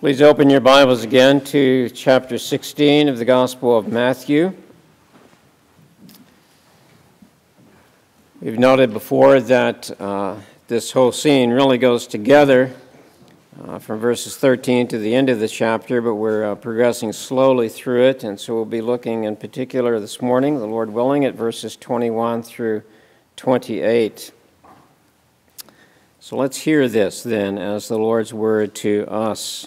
Please open your Bibles again to chapter 16 of the Gospel of Matthew. We've noted before that uh, this whole scene really goes together uh, from verses 13 to the end of the chapter, but we're uh, progressing slowly through it, and so we'll be looking in particular this morning, the Lord willing, at verses 21 through 28. So let's hear this then as the Lord's word to us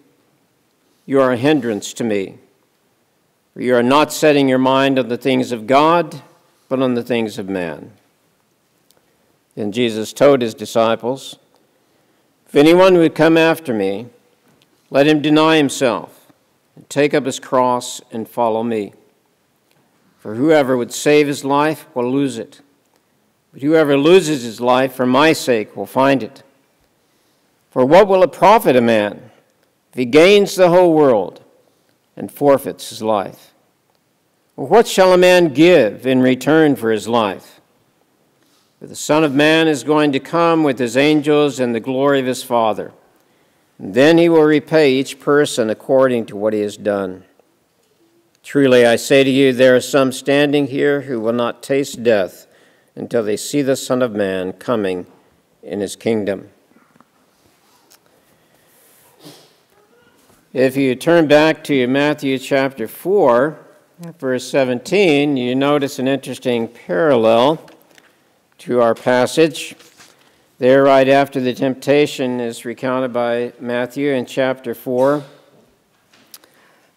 You are a hindrance to me. For you are not setting your mind on the things of God, but on the things of man. Then Jesus told his disciples, If anyone would come after me, let him deny himself and take up his cross and follow me. For whoever would save his life will lose it, but whoever loses his life for my sake will find it. For what will it profit a man? If he gains the whole world and forfeits his life? what shall a man give in return for his life? For the Son of Man is going to come with his angels in the glory of his Father. And then he will repay each person according to what he has done. Truly, I say to you, there are some standing here who will not taste death until they see the Son of Man coming in his kingdom. If you turn back to Matthew chapter 4, verse 17, you notice an interesting parallel to our passage. There, right after the temptation is recounted by Matthew in chapter 4,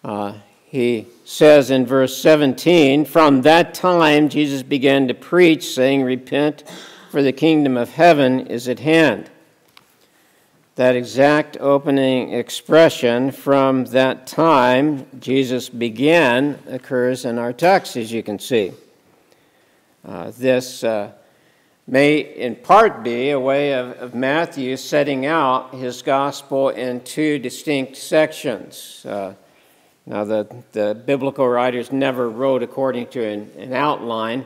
uh, he says in verse 17, From that time Jesus began to preach, saying, Repent, for the kingdom of heaven is at hand that exact opening expression from that time Jesus began occurs in our text, as you can see. Uh, this uh, may in part be a way of, of, Matthew setting out his gospel in two distinct sections. Uh, now, the, the biblical writers never wrote according to an, an outline,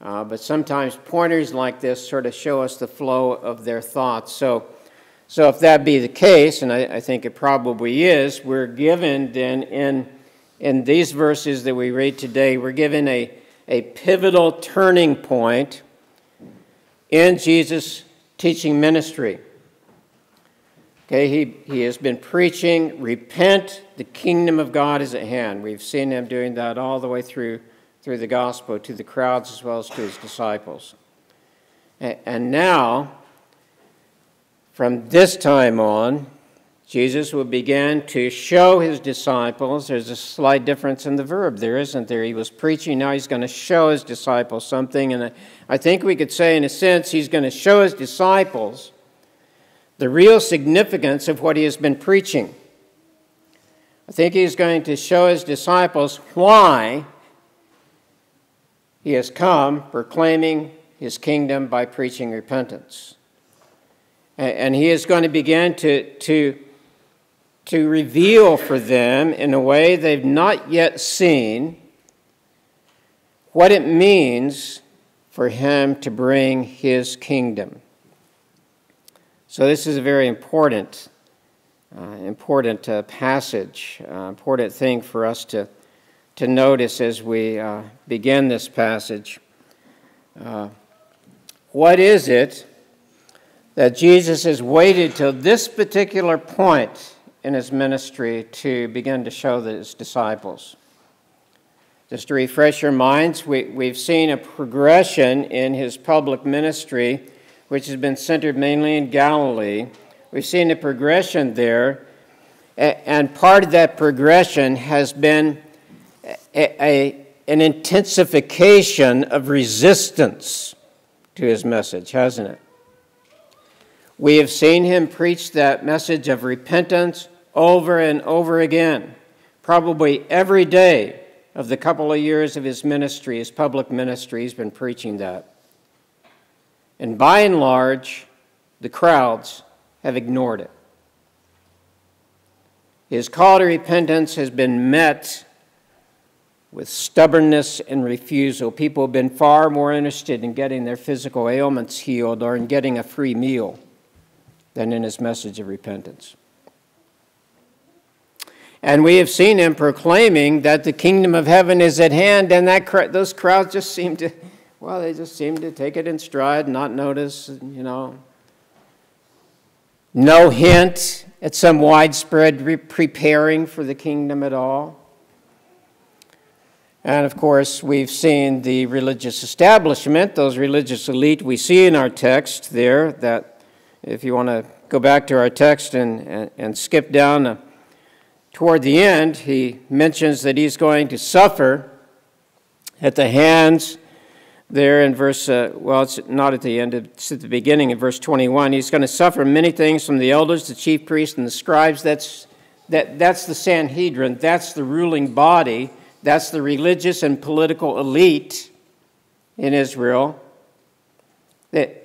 uh, but sometimes pointers like this sort of show us the flow of their thoughts. So, so, if that be the case, and I, I, think it probably is, we're given then in, in these verses that we read today, we're given a, a pivotal turning point in Jesus' teaching ministry. Okay, he, he has been preaching, repent, the kingdom of God is at hand. We've seen him doing that all the way through, through the gospel to the crowds as well as to his disciples. And, and now, from this time on, Jesus will begin to show his disciples. There's a slight difference in the verb there, isn't there? He was preaching, now he's going to show his disciples something. And I think we could say, in a sense, he's going to show his disciples the real significance of what he has been preaching. I think he's going to show his disciples why he has come proclaiming his kingdom by preaching repentance. And he is going to begin to, to, to reveal for them in a way they've not yet seen what it means for him to bring his kingdom. So, this is a very important, uh, important uh, passage, uh, important thing for us to, to notice as we uh, begin this passage. Uh, what is it that Jesus has waited till this particular point in his ministry to begin to show his disciples. Just to refresh your minds, we, we've seen a progression in his public ministry, which has been centered mainly in Galilee. We've seen a progression there, and part of that progression has been a, a, an intensification of resistance to his message, hasn't it? We have seen him preach that message of repentance over and over again. Probably every day of the couple of years of his ministry, his public ministry, he's been preaching that. And by and large, the crowds have ignored it. His call to repentance has been met with stubbornness and refusal. People have been far more interested in getting their physical ailments healed or in getting a free meal than in his message of repentance. And we have seen him proclaiming that the kingdom of heaven is at hand, and that those crowds just seem to, well, they just seem to take it in stride, not notice, you know. No hint at some widespread re- preparing for the kingdom at all. And of course, we've seen the religious establishment, those religious elite we see in our text there. That if you want to go back to our text and, and, and skip down uh, toward the end, he mentions that he's going to suffer at the hands there in verse, uh, well, it's not at the end, it's at the beginning in verse 21. He's going to suffer many things from the elders, the chief priests, and the scribes. That's, that, that's the Sanhedrin, that's the ruling body, that's the religious and political elite in Israel. That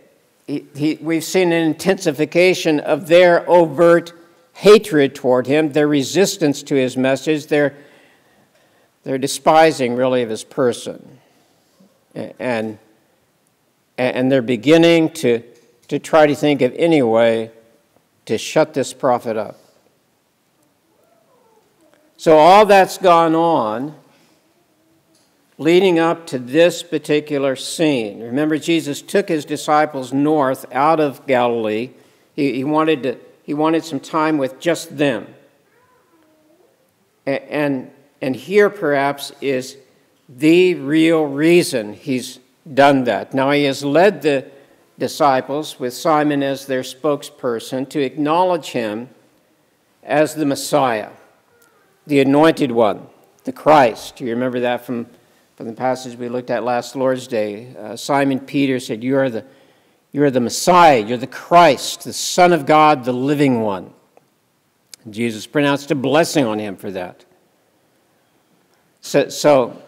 he, we've seen an intensification of their overt hatred toward him, their resistance to his message, their, their despising, really, of his person. And, and they're beginning to, to try to think of any way to shut this prophet up. So, all that's gone on leading up to this particular scene. Remember, Jesus took his disciples north out of Galilee. He, he wanted to he wanted some time with just them. And, and here, perhaps, is the real reason he's done that. Now, he has led the disciples, with Simon as their spokesperson, to acknowledge him as the Messiah, the anointed one, the Christ. You remember that from, from the passage we looked at last Lord's Day. Uh, Simon Peter said, You are the you're the Messiah. You're the Christ, the Son of God, the living one. Jesus pronounced a blessing on him for that. So, so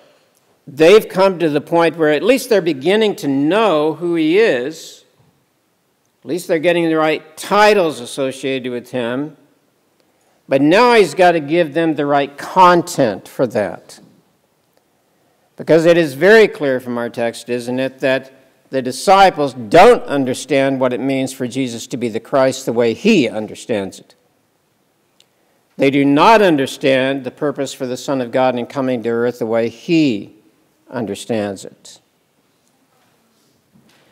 they've come to the point where at least they're beginning to know who he is. At least they're getting the right titles associated with him. But now he's got to give them the right content for that. Because it is very clear from our text, isn't it, that the disciples don't understand what it means for Jesus to be the Christ the way he understands it. They do not understand the purpose for the Son of God in coming to earth the way he understands it.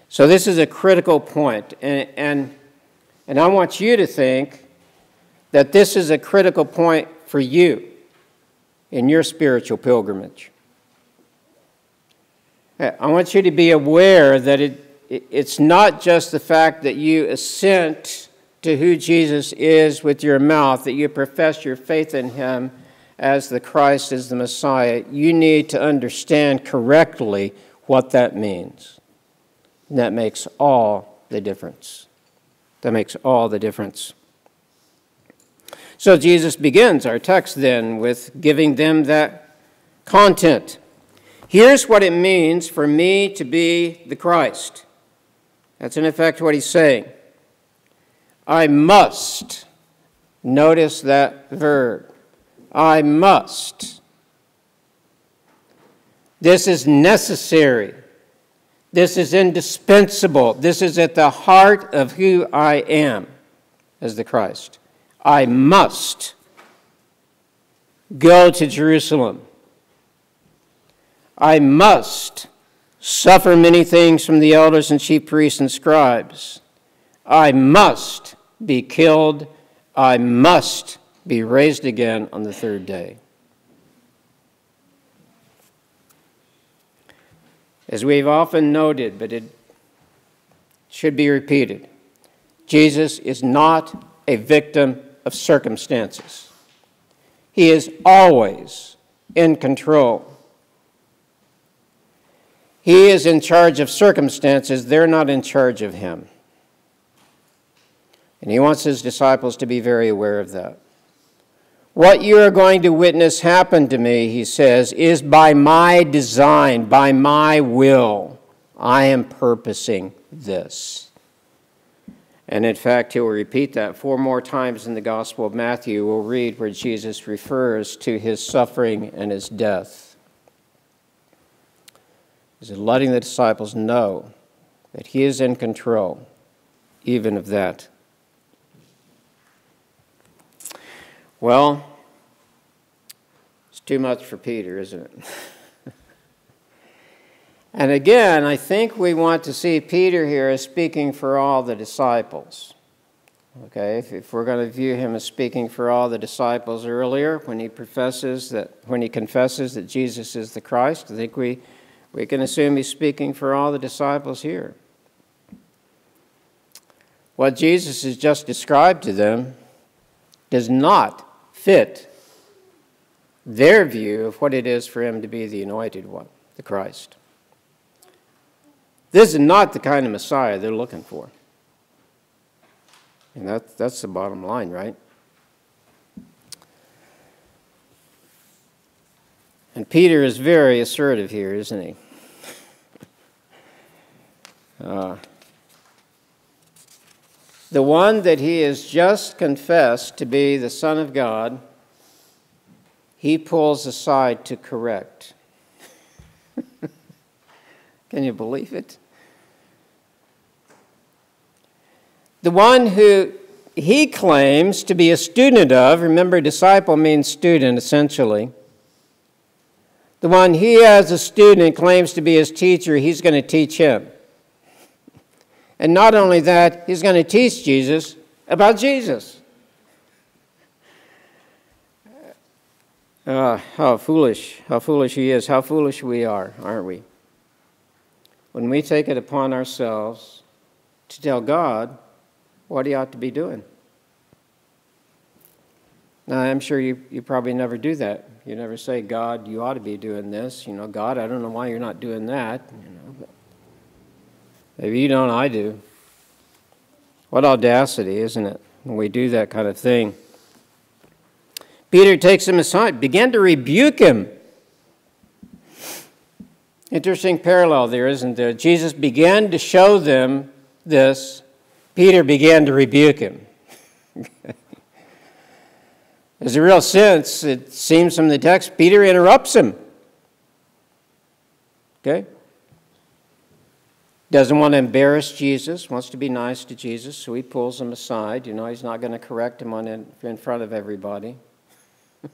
So, this is a critical point, and, and, and I want you to think that this is a critical point for you in your spiritual pilgrimage. I want you to be aware that it, it's not just the fact that you assent to who Jesus is with your mouth, that you profess your faith in him as the Christ, as the Messiah. You need to understand correctly what that means. And that makes all the difference. That makes all the difference. So Jesus begins our text then with giving them that content. Here's what it means for me to be the Christ. That's in effect what he's saying. I must. Notice that verb. I must. This is necessary. This is indispensable. This is at the heart of who I am as the Christ. I must go to Jerusalem. I must suffer many things from the elders and chief priests and scribes. I must be killed. I must be raised again on the third day. As we've often noted, but it should be repeated, Jesus is not a victim of circumstances. He is always in control. He is in charge of circumstances, they're not in charge of him. And he wants his disciples to be very aware of that. What you are going to witness happen to me, he says, is by my design, by my will. I am purposing this. And in fact, he'll repeat that four more times in the Gospel of Matthew. We'll read where Jesus refers to his suffering and his death. He's letting the disciples know that he is in control, even of that. Well, it's too much for Peter, isn't it? and again, I think we want to see Peter here as speaking for all the disciples. Okay, if, if we're going to view him as speaking for all the disciples earlier, when he professes that, when he confesses that Jesus is the Christ, I think we, we can assume he's speaking for all the disciples here. What Jesus has just described to them does not fit their view of what it is for him to be the anointed one, the Christ. This is not the kind of Messiah they're looking for. And that, that's the bottom line, right? And Peter is very assertive here, isn't he? Uh, the one that he has just confessed to be the Son of God, he pulls aside to correct. Can you believe it? The one who he claims to be a student of, remember, disciple means student essentially. The one he, as a student, claims to be his teacher, he's going to teach him. And not only that, he's going to teach Jesus about Jesus. Uh, how foolish, how foolish he is, how foolish we are, aren't we? When we take it upon ourselves to tell God what he ought to be doing. Now, I'm sure you, you probably never do that. You never say, God, you ought to be doing this. You know, God, I don't know why you're not doing that. You know, but Maybe you don't, I do. What audacity, isn't it, when we do that kind of thing? Peter takes him aside, began to rebuke him. Interesting parallel there, isn't there? Jesus began to show them this, Peter began to rebuke him. There's a real sense, it seems from the text, Peter interrupts him. Okay? doesn't want to embarrass Jesus, wants to be nice to Jesus, so he pulls him aside. You know, he's not going to correct him on in, in front of everybody. I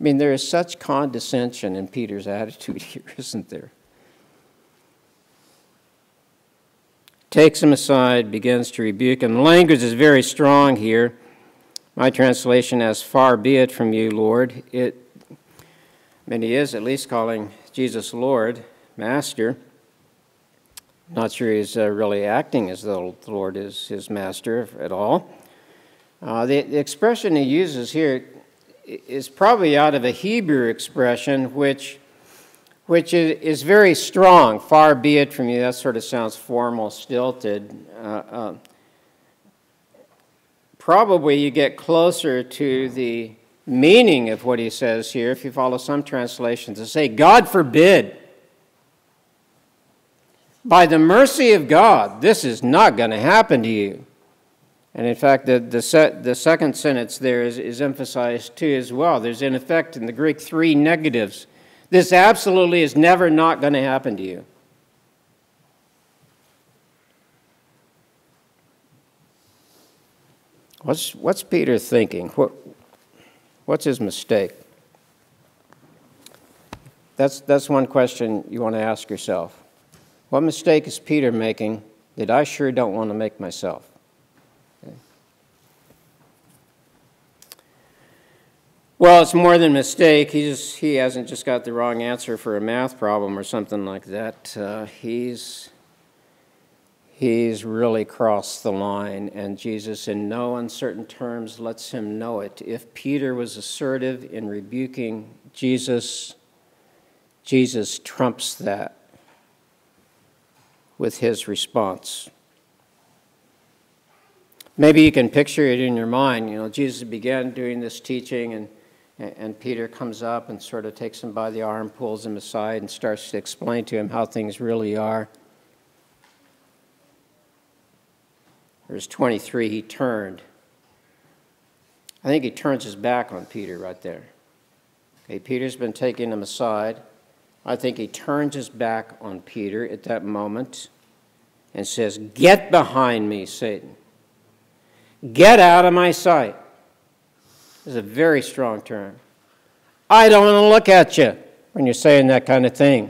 mean, there is such condescension in Peter's attitude here, isn't there? Takes him aside, begins to rebuke him. The language is very strong here. My translation as far be it from you, Lord. It, I mean, he is at least calling Jesus Lord, Master. Not sure he's uh, really acting as though the Lord is his master at all. Uh, the, the, expression he uses here is probably out of a Hebrew expression, which, which is very strong. Far be it from you. That sort of sounds formal, stilted. Uh, uh probably you get closer to the meaning of what he says here if you follow some translations to say, God forbid by the mercy of God, this is not going to happen to you. And in fact, the, the, set, the second sentence there is, is emphasized too as well. There's, in effect, in the Greek, three negatives. This absolutely is never not going to happen to you. What's, what's Peter thinking? What, what's his mistake? That's, that's one question you want to ask yourself. What mistake is Peter making that I sure don't want to make myself? Okay. Well, it's more than mistake. He's, he hasn't just got the wrong answer for a math problem or something like that. Uh, he's, he's really crossed the line, and Jesus, in no uncertain terms, lets him know it. If Peter was assertive in rebuking Jesus, Jesus trumps that with his response. Maybe you can picture it in your mind. You know, Jesus began doing this teaching, and, and Peter comes up and sort of takes him by the arm, pulls him aside, and starts to explain to him how things really are. Verse 23, he turned. I think he turns his back on Peter right there. Okay, Peter's been taking him aside. I think he turns his back on Peter at that moment and says, Get behind me, Satan. Get out of my sight. This is a very strong term. I don't want to look at you when you're saying that kind of thing.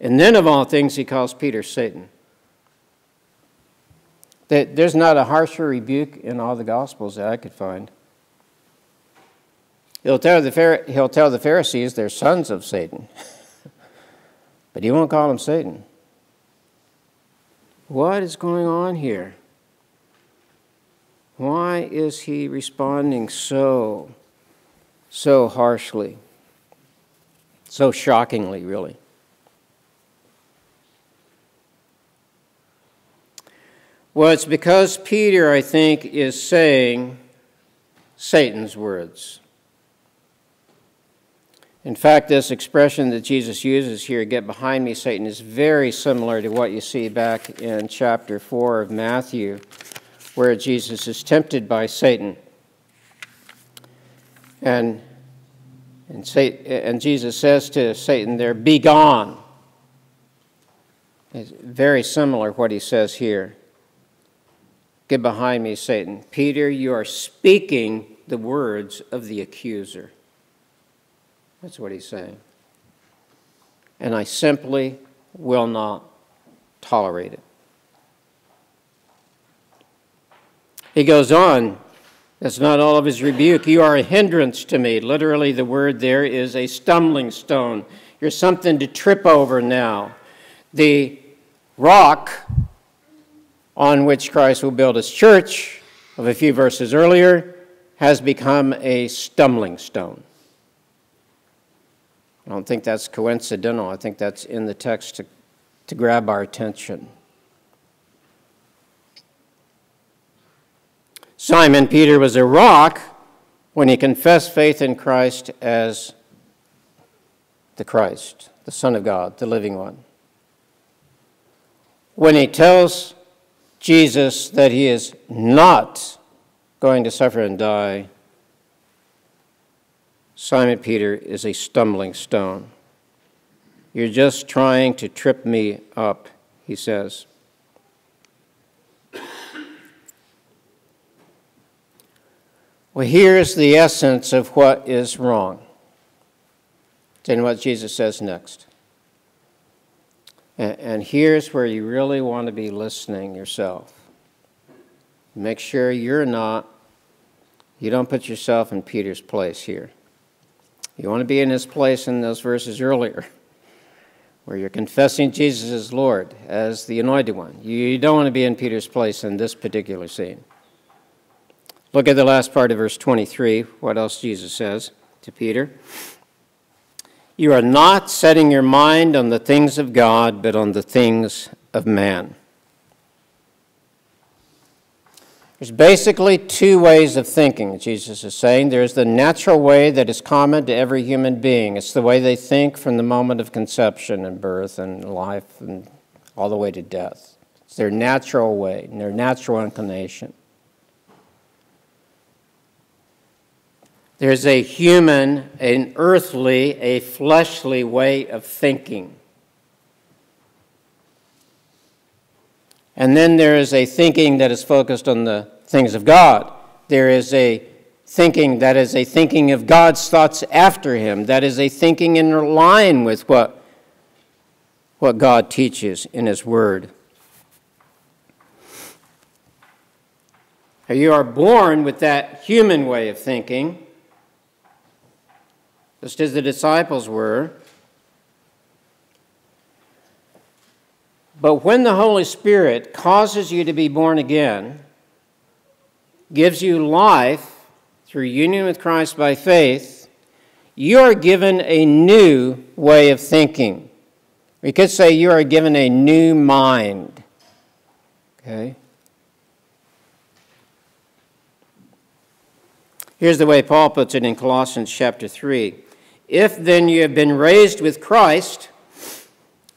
And then, of all things, he calls Peter Satan. There's not a harsher rebuke in all the Gospels that I could find. He'll tell the, he'll tell the Pharisees they're sons of Satan, but he won't call them Satan. What is going on here? Why is he responding so, so harshly, so shockingly, really? Well, it's because Peter, I think, is saying Satan's words. In fact, this expression that Jesus uses here, get behind me, Satan, is very similar to what you see back in chapter 4 of Matthew, where Jesus is tempted by Satan. And, and, Satan, and Jesus says to Satan there, Be gone. It's very similar what he says here. Get behind me, Satan. Peter, you are speaking the words of the accuser. That's what he's saying. And I simply will not tolerate it. He goes on, that's not all of his rebuke. You are a hindrance to me. Literally, the word there is a stumbling stone. You're something to trip over now. The rock on which Christ will build his church of a few verses earlier has become a stumbling stone. I don't think that's coincidental. I think that's in the text to, to grab our attention. Simon Peter was a rock when he confessed faith in Christ as the Christ, the Son of God, the living one. When he tells Jesus that he is not going to suffer and die, Simon Peter is a stumbling stone. You're just trying to trip me up, he says. Well, here's the essence of what is wrong. Then what Jesus says next. And, here's where you really want to be listening yourself. Make sure you're not, you don't put yourself in Peter's place here. You want to be in his place in those verses earlier, where you're confessing Jesus as Lord, as the anointed one. You don't want to be in Peter's place in this particular scene. Look at the last part of verse 23, what else Jesus says to Peter. You are not setting your mind on the things of God, but on the things of man. There's basically two ways of thinking, Jesus is saying. There's the natural way that is common to every human being. It's the way they think from the moment of conception and birth and life and all the way to death. It's their natural way, and their natural inclination. There's a human, an earthly, a fleshly way of thinking. And then there is a thinking that is focused on the things of God. There is a thinking that is a thinking of God's thoughts after him, that is a thinking in line with what, what God teaches in his word. You are born with that human way of thinking just as the disciples were. But when the Holy Spirit causes you to be born again, gives you life through union with Christ by faith, you are given a new way of thinking. We could say you are given a new mind. Okay? Here's the way Paul puts it in Colossians chapter 3. If then you have been raised with Christ,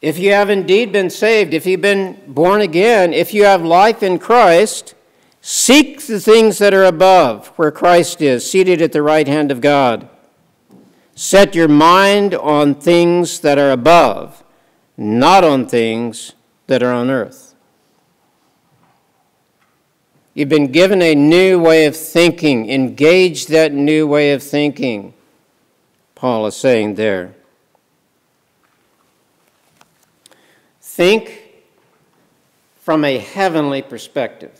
if you have indeed been saved, if you've been born again, if you have life in Christ, seek the things that are above, where Christ is, seated at the right hand of God. Set your mind on things that are above, not on things that are on earth. You've been given a new way of thinking. Engage that new way of thinking, Paul is saying there. Think from a heavenly perspective.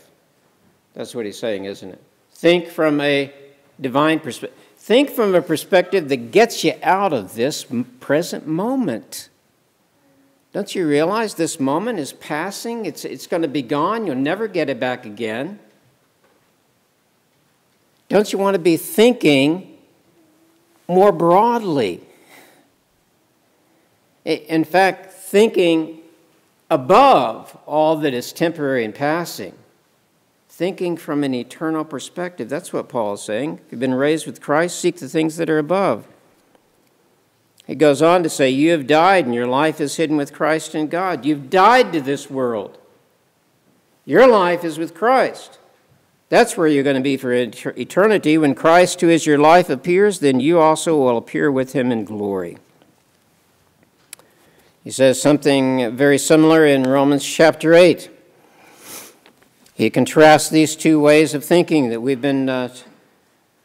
That's what he's saying, isn't it? Think from a divine perspective. Think from a perspective that gets you out of this present moment. Don't you realize this moment is passing? It's, it's going to be gone. You'll never get it back again. Don't you want to be thinking more broadly? In fact, thinking above all that is temporary and passing thinking from an eternal perspective. That's what Paul is saying. If you've been raised with Christ, seek the things that are above. He goes on to say, You have died, and your life is hidden with Christ in God. You've died to this world. Your life is with Christ. That's where you're going to be for eternity. When Christ, who is your life, appears, then you also will appear with him in glory. He says something very similar in Romans chapter 8. He contrasts these two ways of thinking that we've been uh,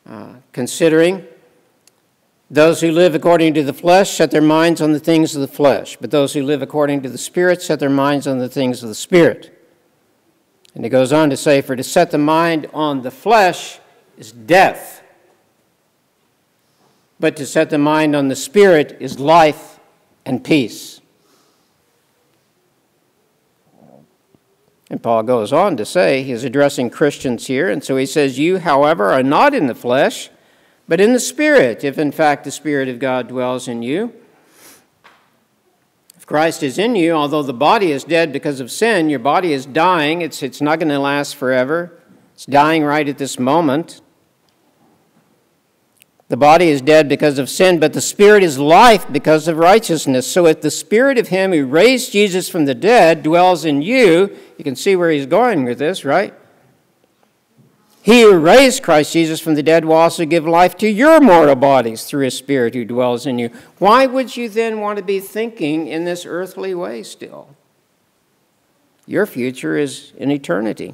uh, considering. Those who live according to the flesh set their minds on the things of the flesh, but those who live according to the Spirit set their minds on the things of the Spirit. And he goes on to say, For to set the mind on the flesh is death, but to set the mind on the Spirit is life and peace. And Paul goes on to say, he's addressing Christians here, and so he says, You, however, are not in the flesh, but in the Spirit, if in fact the Spirit of God dwells in you. Christ is in you, although the body is dead because of sin, your body is dying. It's, it's not going to last forever. It's dying right at this moment. The body is dead because of sin, but the spirit is life because of righteousness. So if the spirit of him who raised Jesus from the dead dwells in you, you can see where he's going with this, right? He who raised Christ Jesus from the dead will also give life to your mortal bodies through his spirit who dwells in you. Why would you then want to be thinking in this earthly way still? Your future is in eternity.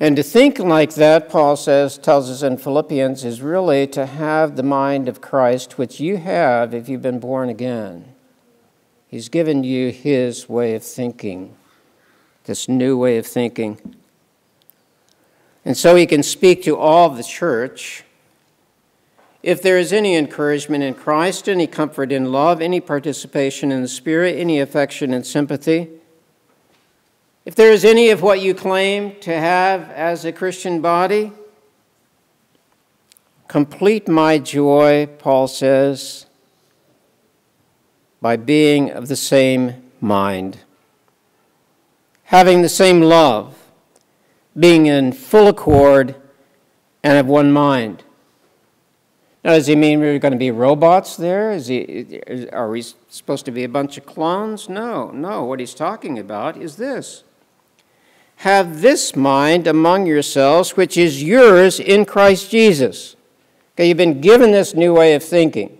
And to think like that, Paul says, tells us in Philippians, is really to have the mind of Christ, which you have if you've been born again. He's given you his way of thinking, this new way of thinking. And so he can speak to all the church. If there is any encouragement in Christ, any comfort in love, any participation in the Spirit, any affection and sympathy, if there is any of what you claim to have as a Christian body, complete my joy, Paul says, by being of the same mind, having the same love, being in full accord and of one mind. Now, does he mean we're going to be robots there? Is he, are we supposed to be a bunch of clones? No, no. What he's talking about is this have this mind among yourselves, which is yours in Christ Jesus. Okay, you've been given this new way of thinking.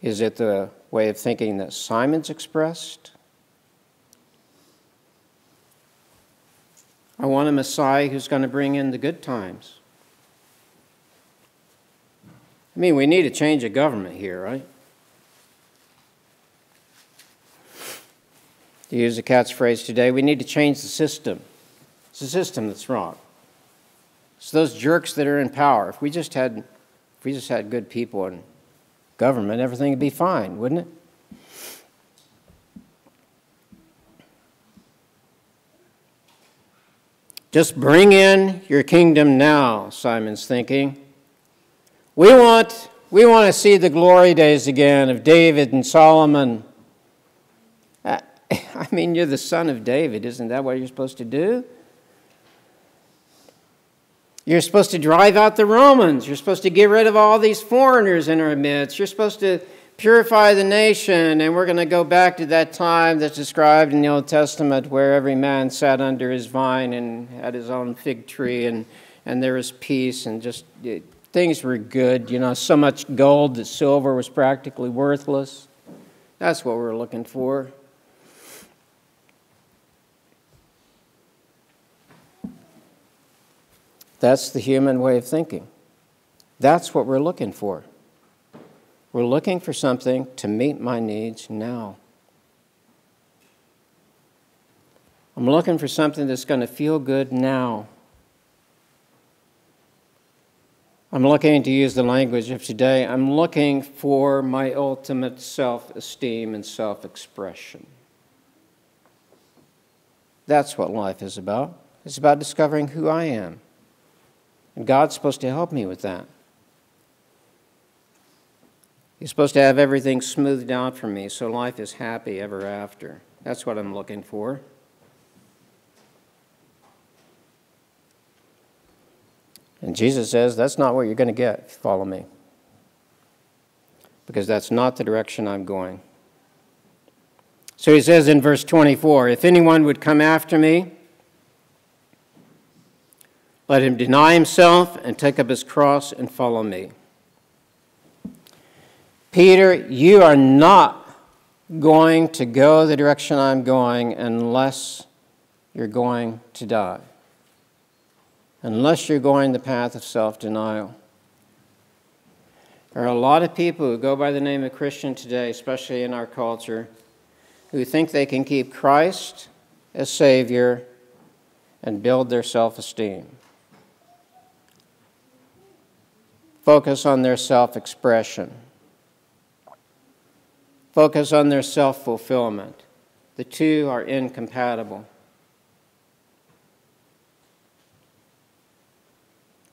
Is it the way of thinking that Simon's expressed? I want a Messiah who's going to bring in the good times. I mean, we need a change of government here, right? To use the cat's phrase today, we need to change the system. It's the system that's wrong. It's those jerks that are in power. If we just had, if we just had good people in government, everything would be fine, wouldn't it? Just bring in your kingdom now, Simon's thinking. We want, we want to see the glory days again of David and Solomon. Uh, I mean, you're the son of David. Isn't that what you're supposed to do? You're supposed to drive out the Romans. You're supposed to get rid of all these foreigners in our midst. You're supposed to purify the nation. And we're going to go back to that time that's described in the Old Testament where every man sat under his vine and had his own fig tree, and, and there was peace, and just it, things were good. You know, so much gold that silver was practically worthless. That's what we're looking for. That's the human way of thinking. That's what we're looking for. We're looking for something to meet my needs now. I'm looking for something that's going to feel good now. I'm looking to use the language of today. I'm looking for my ultimate self esteem and self expression. That's what life is about. It's about discovering who I am. And God's supposed to help me with that. He's supposed to have everything smoothed out for me so life is happy ever after. That's what I'm looking for. And Jesus says, That's not what you're going to get follow me. Because that's not the direction I'm going. So he says in verse 24 If anyone would come after me, let him deny himself and take up his cross and follow me. Peter, you are not going to go the direction I'm going unless you're going to die, unless you're going the path of self denial. There are a lot of people who go by the name of Christian today, especially in our culture, who think they can keep Christ as Savior and build their self esteem. Focus on their self expression, focus on their self fulfillment. The two are incompatible.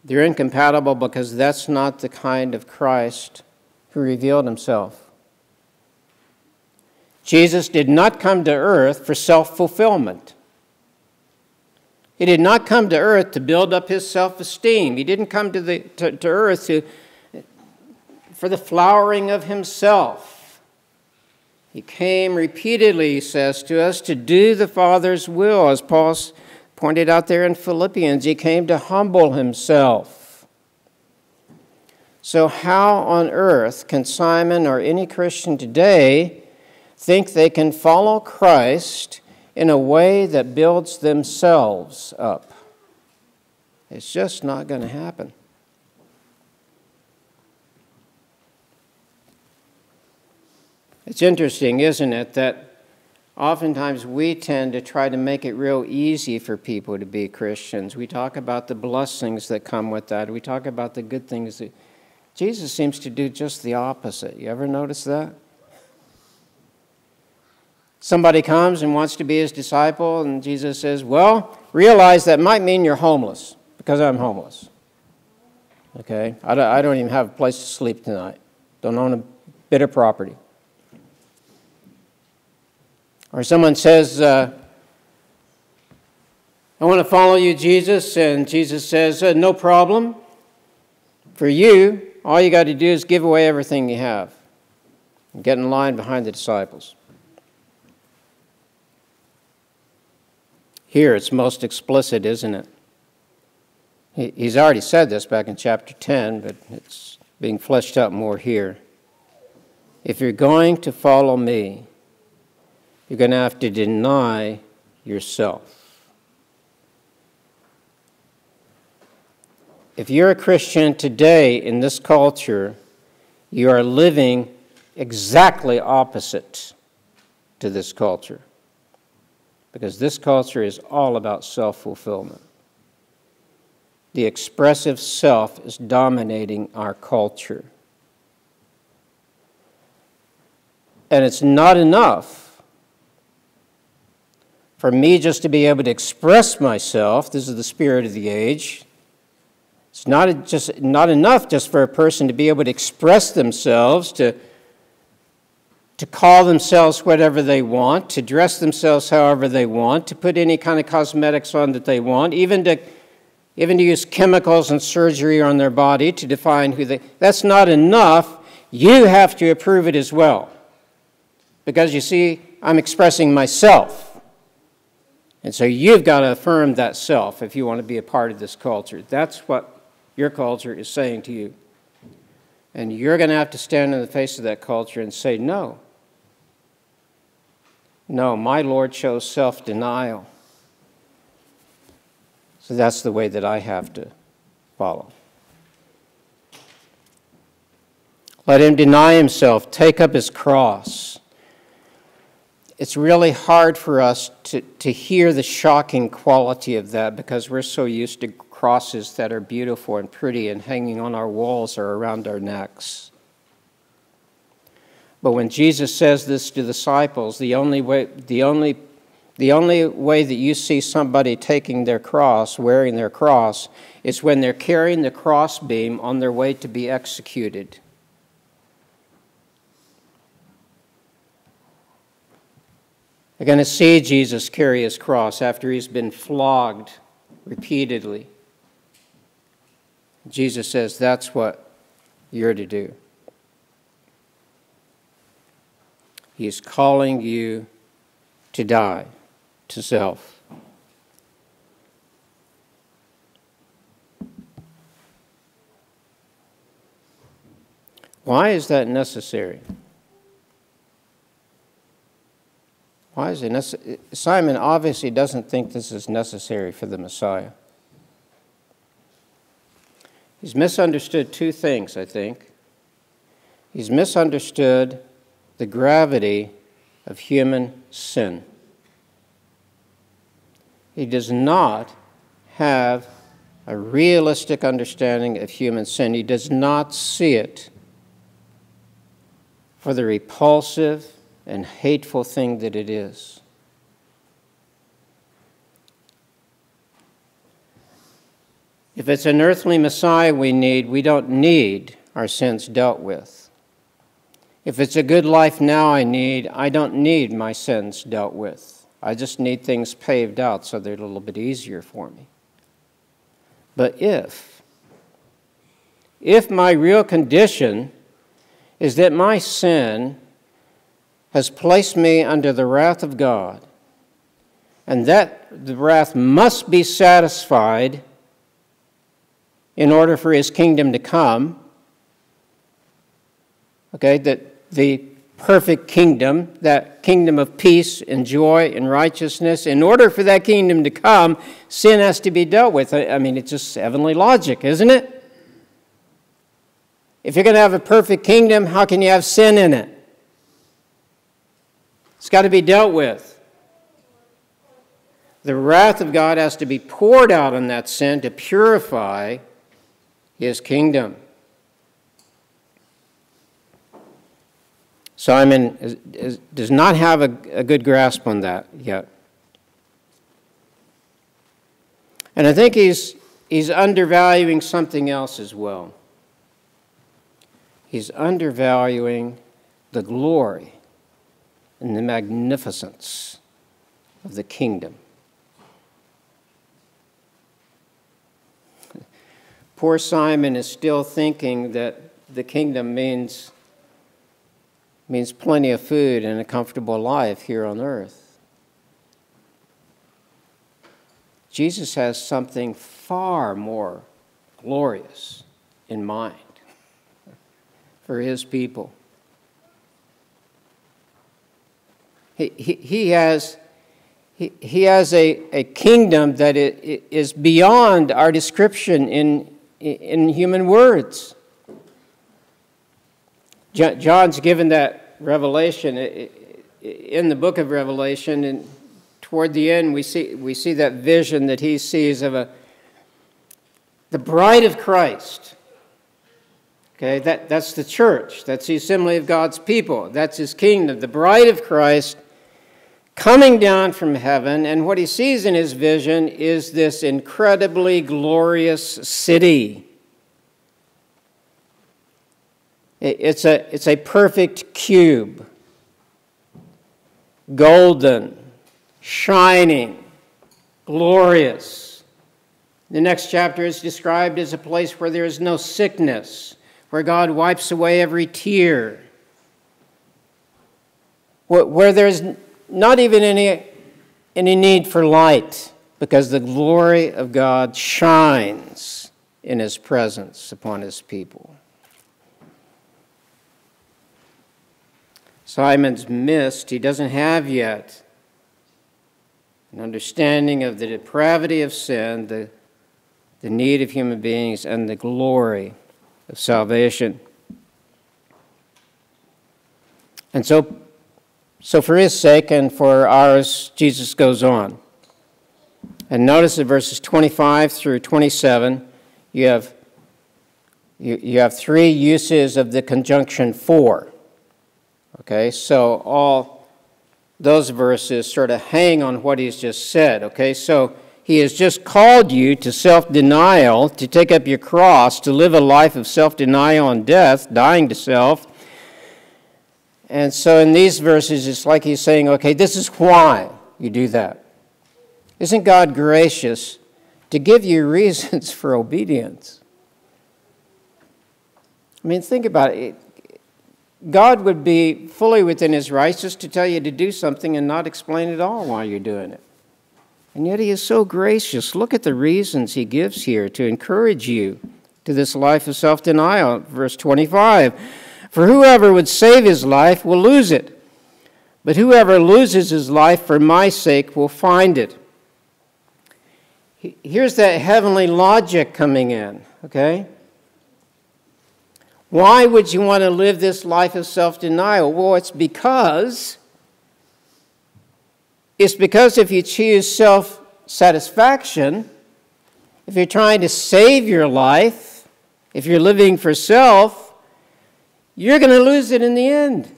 They're incompatible because that's not the kind of Christ who revealed himself. Jesus did not come to earth for self fulfillment. He did not come to earth to build up his self esteem. He didn't come to, the, to, to earth to, for the flowering of himself. He came repeatedly, he says to us, to do the Father's will, as Paul pointed out there in Philippians. He came to humble himself. So, how on earth can Simon or any Christian today think they can follow Christ? In a way that builds themselves up. It's just not going to happen. It's interesting, isn't it, that oftentimes we tend to try to make it real easy for people to be Christians. We talk about the blessings that come with that, we talk about the good things that. Jesus seems to do just the opposite. You ever notice that? Somebody comes and wants to be his disciple, and Jesus says, Well, realize that might mean you're homeless because I'm homeless. Okay? I don't, I don't even have a place to sleep tonight, don't own a bit of property. Or someone says, uh, I want to follow you, Jesus, and Jesus says, uh, No problem. For you, all you got to do is give away everything you have and get in line behind the disciples. Here it's most explicit, isn't it? He's already said this back in chapter 10, but it's being fleshed out more here. If you're going to follow me, you're going to have to deny yourself. If you're a Christian today in this culture, you are living exactly opposite to this culture. Because this culture is all about self fulfillment. The expressive self is dominating our culture. And it's not enough for me just to be able to express myself. This is the spirit of the age. It's not, just, not enough just for a person to be able to express themselves, to, to call themselves whatever they want, to dress themselves however they want, to put any kind of cosmetics on that they want, even to even to use chemicals and surgery on their body to define who they that's not enough. You have to approve it as well. Because you see i'm expressing myself. And so you've got to affirm that self if you want to be a part of this culture. That's what your culture is saying to you. And you're going to have to stand in the face of that culture and say no no my lord shows self-denial so that's the way that I have to follow. Let him deny himself, take up his cross. It's really hard for us to, to hear the shocking quality of that because we're so used to crosses that are beautiful and pretty and hanging on our walls or around our necks. But when Jesus says this to the disciples, the only way, the only the only way that you see somebody taking their cross, wearing their cross, is when they're carrying the crossbeam on their way to be executed. They're going to see Jesus carry his cross after he's been flogged repeatedly. Jesus says, That's what you're to do. He's calling you to die to self. Why is that necessary? Why is it necessary? Simon obviously doesn't think this is necessary for the Messiah. He's misunderstood two things, I think. He's misunderstood the gravity of human sin. He does not have a realistic understanding of human sin. He does not see it for the repulsive and hateful thing that it is. If it's an earthly Messiah we need, we don't need our sins dealt with. If it's a good life now I need, I don't need my sins dealt with. I just need things paved out so they're a little bit easier for me. But if, if my real condition is that my sin has placed me under the wrath of God, and that the wrath must be satisfied in order for his kingdom to come, okay, that the perfect kingdom, that kingdom of peace and joy and righteousness. In order for that kingdom to come, sin has to be dealt with. I mean, it's just heavenly logic, isn't it? If you're going to have a perfect kingdom, how can you have sin in it? It's got to be dealt with. The wrath of God has to be poured out on that sin to purify his kingdom. Simon is, is, does not have a, a good grasp on that yet. And I think he's, he's undervaluing something else as well. He's undervaluing the glory and the magnificence of the kingdom. Poor Simon is still thinking that the kingdom means means plenty of food and a comfortable life here on earth. Jesus has something far more glorious in mind for his people. He, he, he has, he, he has a, a kingdom that is beyond our description in, in human words. John's given that revelation in the book of Revelation, and toward the end, we see, we see that vision that he sees of a, the bride of Christ. Okay, that, that's the church. That's the assembly of God's people. That's his kingdom. The bride of Christ coming down from heaven, and what he sees in his vision is this incredibly glorious city. It's a, it's a perfect cube, golden, shining, glorious. The next chapter is described as a place where there is no sickness, where God wipes away every tear, where there's not even any, any need for light, because the glory of God shines in His presence upon His people. Simon's missed, he doesn't have yet an understanding of the depravity of sin, the, the need of human beings, and the glory of salvation. And so, so for his sake and for ours, Jesus goes on. And notice in verses 25 through 27, you have, you, you have three uses of the conjunction for. Okay, so all those verses sort of hang on what he's just said. Okay, so he has just called you to self denial, to take up your cross, to live a life of self denial and death, dying to self. And so in these verses, it's like he's saying, okay, this is why you do that. Isn't God gracious to give you reasons for obedience? I mean, think about it. God would be fully within his rights just to tell you to do something and not explain it all while you're doing it. And yet he is so gracious. Look at the reasons he gives here to encourage you to this life of self denial. Verse 25 For whoever would save his life will lose it, but whoever loses his life for my sake will find it. Here's that heavenly logic coming in, okay? Why would you want to live this life of self denial? Well, it's because it's because if you choose self satisfaction, if you're trying to save your life, if you're living for self, you're going to lose it in the end.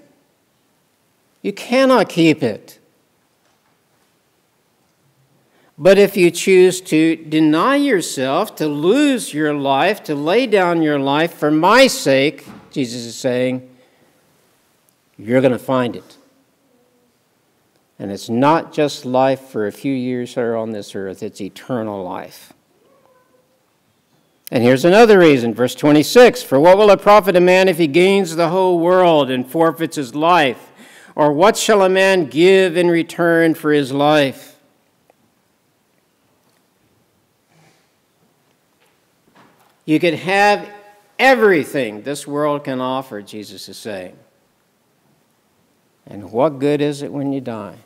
You cannot keep it. But if you choose to deny yourself, to lose your life, to lay down your life for my sake, Jesus is saying, you're going to find it. And it's not just life for a few years here on this earth, it's eternal life. And here's another reason, verse 26 For what will it profit a man if he gains the whole world and forfeits his life? Or what shall a man give in return for his life? You could have everything this world can offer, Jesus is saying. And what good is it when you die?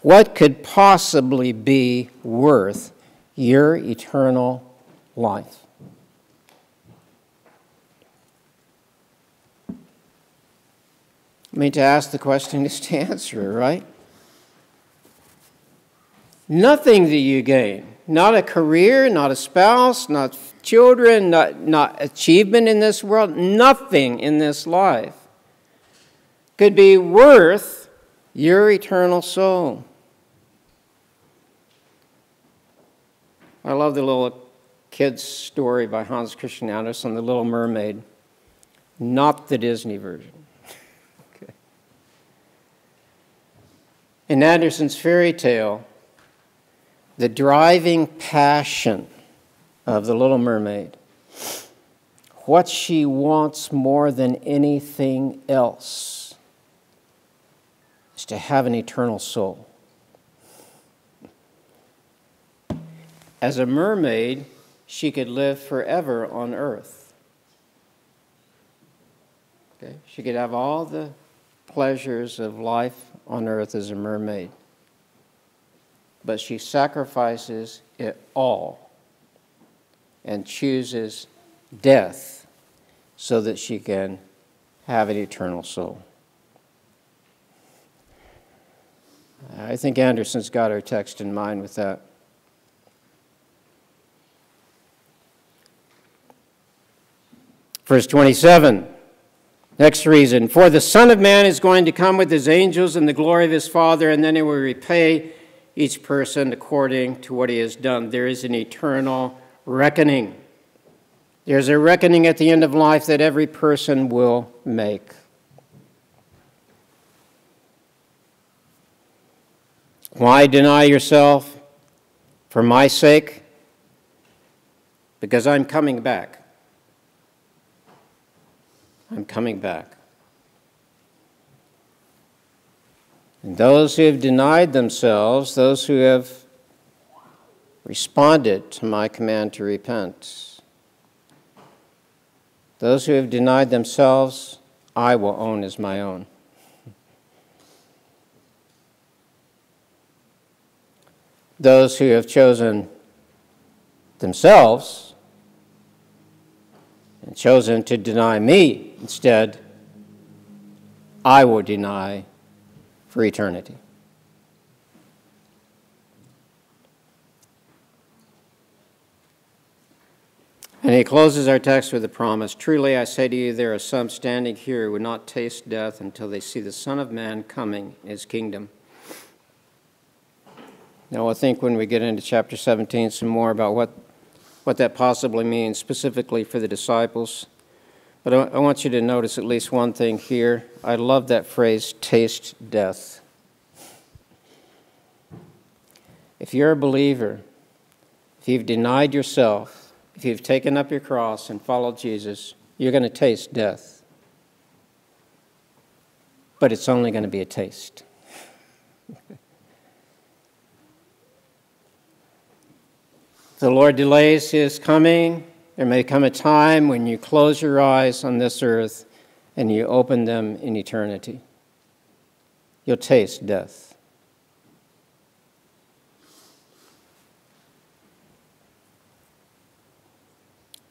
What could possibly be worth your eternal life? I mean, to ask the question is to answer, it, right? Nothing that you gain. Not a career, not a spouse, not children, not, not achievement in this world, nothing in this life could be worth your eternal soul. I love the little kid's story by Hans Christian Andersen, The Little Mermaid, not the Disney version. okay. In Andersen's fairy tale, the driving passion of the Little Mermaid, what she wants more than anything else is to have an eternal soul. As a mermaid, she could live forever on earth. Okay? She could have all the pleasures of life on earth as a mermaid. But she sacrifices it all and chooses death so that she can have an eternal soul. I think Andersen's got our text in mind with that. Verse 27. Next reason. For the Son of Man is going to come with his angels in the glory of his Father, and then he will repay each person according to what he has done. There is an eternal reckoning. There's a reckoning at the end of life that every person will make. Why deny yourself? For my sake? Because I'm coming back. I'm coming back. And those who have denied themselves, those who have responded to my command to repent, those who have denied themselves, I will own as my own. Those who have chosen themselves and chosen to deny me instead, I will deny for eternity. And he closes our text with a promise Truly I say to you, there are some standing here who would not taste death until they see the Son of Man coming in his kingdom. Now, we'll think when we get into chapter 17 some more about what, what that possibly means specifically for the disciples. But I, I want you to notice at least one thing here. I love that phrase, taste death. If you're a believer, if you've denied yourself, if you've taken up your cross and followed Jesus, you're going to taste death. But it's only going to be a taste. the Lord delays his coming, there may come a time when you close your eyes on this earth and you open them in eternity. You'll taste death.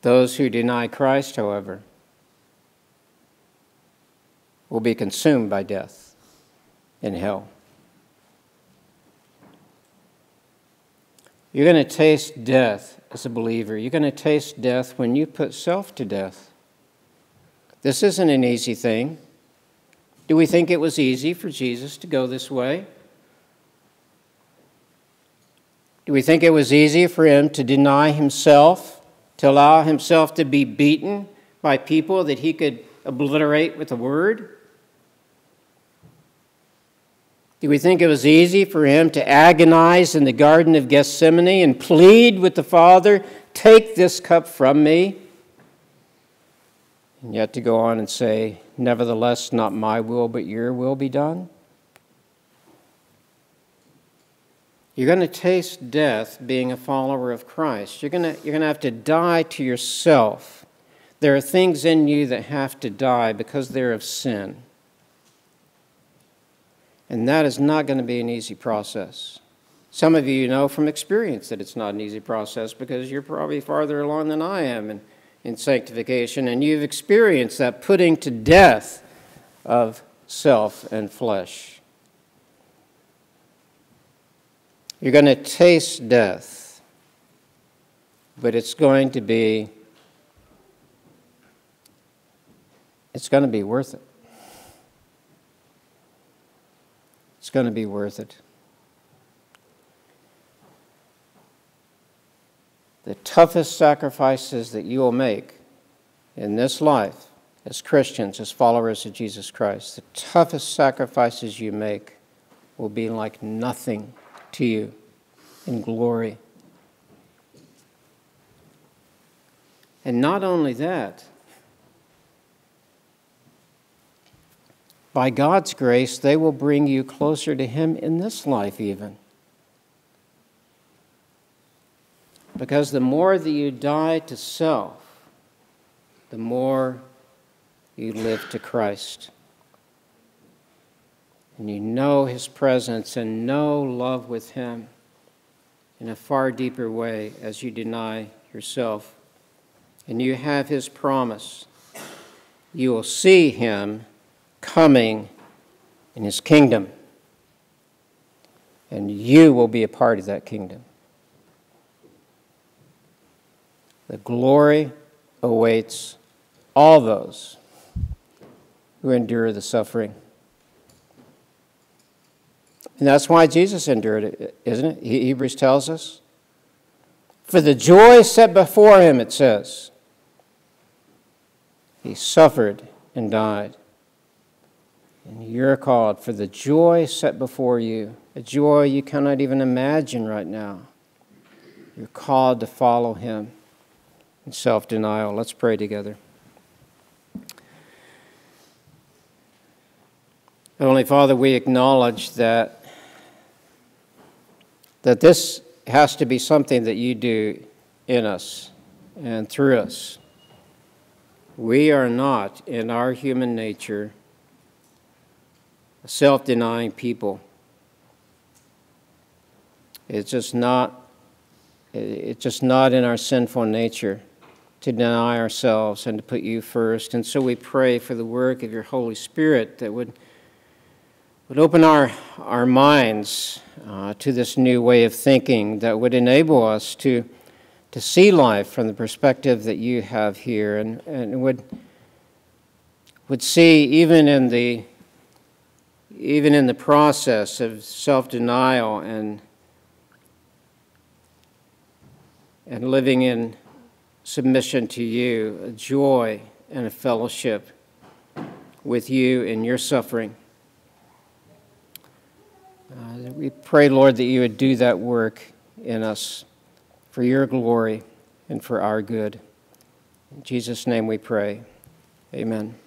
Those who deny Christ, however, will be consumed by death in hell. You're going to taste death as a believer. You're going to taste death when you put self to death. This isn't an easy thing. Do we think it was easy for Jesus to go this way? Do we think it was easy for him to deny himself, to allow himself to be beaten by people that he could obliterate with a word? Do we think it was easy for him to agonize in the Garden of Gethsemane and plead with the Father, Take this cup from me? And yet to go on and say, Nevertheless, not my will, but your will be done? You're going to taste death being a follower of Christ. You're going to, you're going to have to die to yourself. There are things in you that have to die because they're of sin. And that is not going to be an easy process. Some of you know from experience that it's not an easy process because you're probably farther along than I am in, in sanctification, and you've experienced that putting to death of self and flesh. You're going to taste death, but it's going to be it's going to be worth it. It's going to be worth it. The toughest sacrifices that you will make in this life as Christians, as followers of Jesus Christ, the toughest sacrifices you make will be like nothing to you in glory. And not only that, by God's grace, they will bring you closer to Him in this life, even. Because the more that you die to self, the more you live to Christ. And you know His presence and know love with Him in a far deeper way as you deny yourself. And you have His promise. You will see Him coming in his kingdom. And you will be a part of that kingdom. The glory awaits all those who endure the suffering. And that's why Jesus endured it, isn't it? Hebrews tells us. For the joy set before him, it says, he suffered and died. And you're called for the joy set before you, a joy you cannot even imagine right now. You're called to follow him in self denial. Let's pray together. Heavenly Father, we acknowledge that, that this has to be something that you do in us and through us. We are not, in our human nature, a self denying people. It's just not it's just not in our sinful nature to deny ourselves and to put you first. And so we pray for the work of your Holy Spirit that would would open our, our minds uh, to this new way of thinking that would enable us to, to see life from the perspective that you have here and, and would, would see even in the even in the process of self denial and, and living in submission to you, a joy and a fellowship with you in your suffering. Uh, we pray, Lord, that you would do that work in us for your glory and for our good. In Jesus' name we pray. Amen.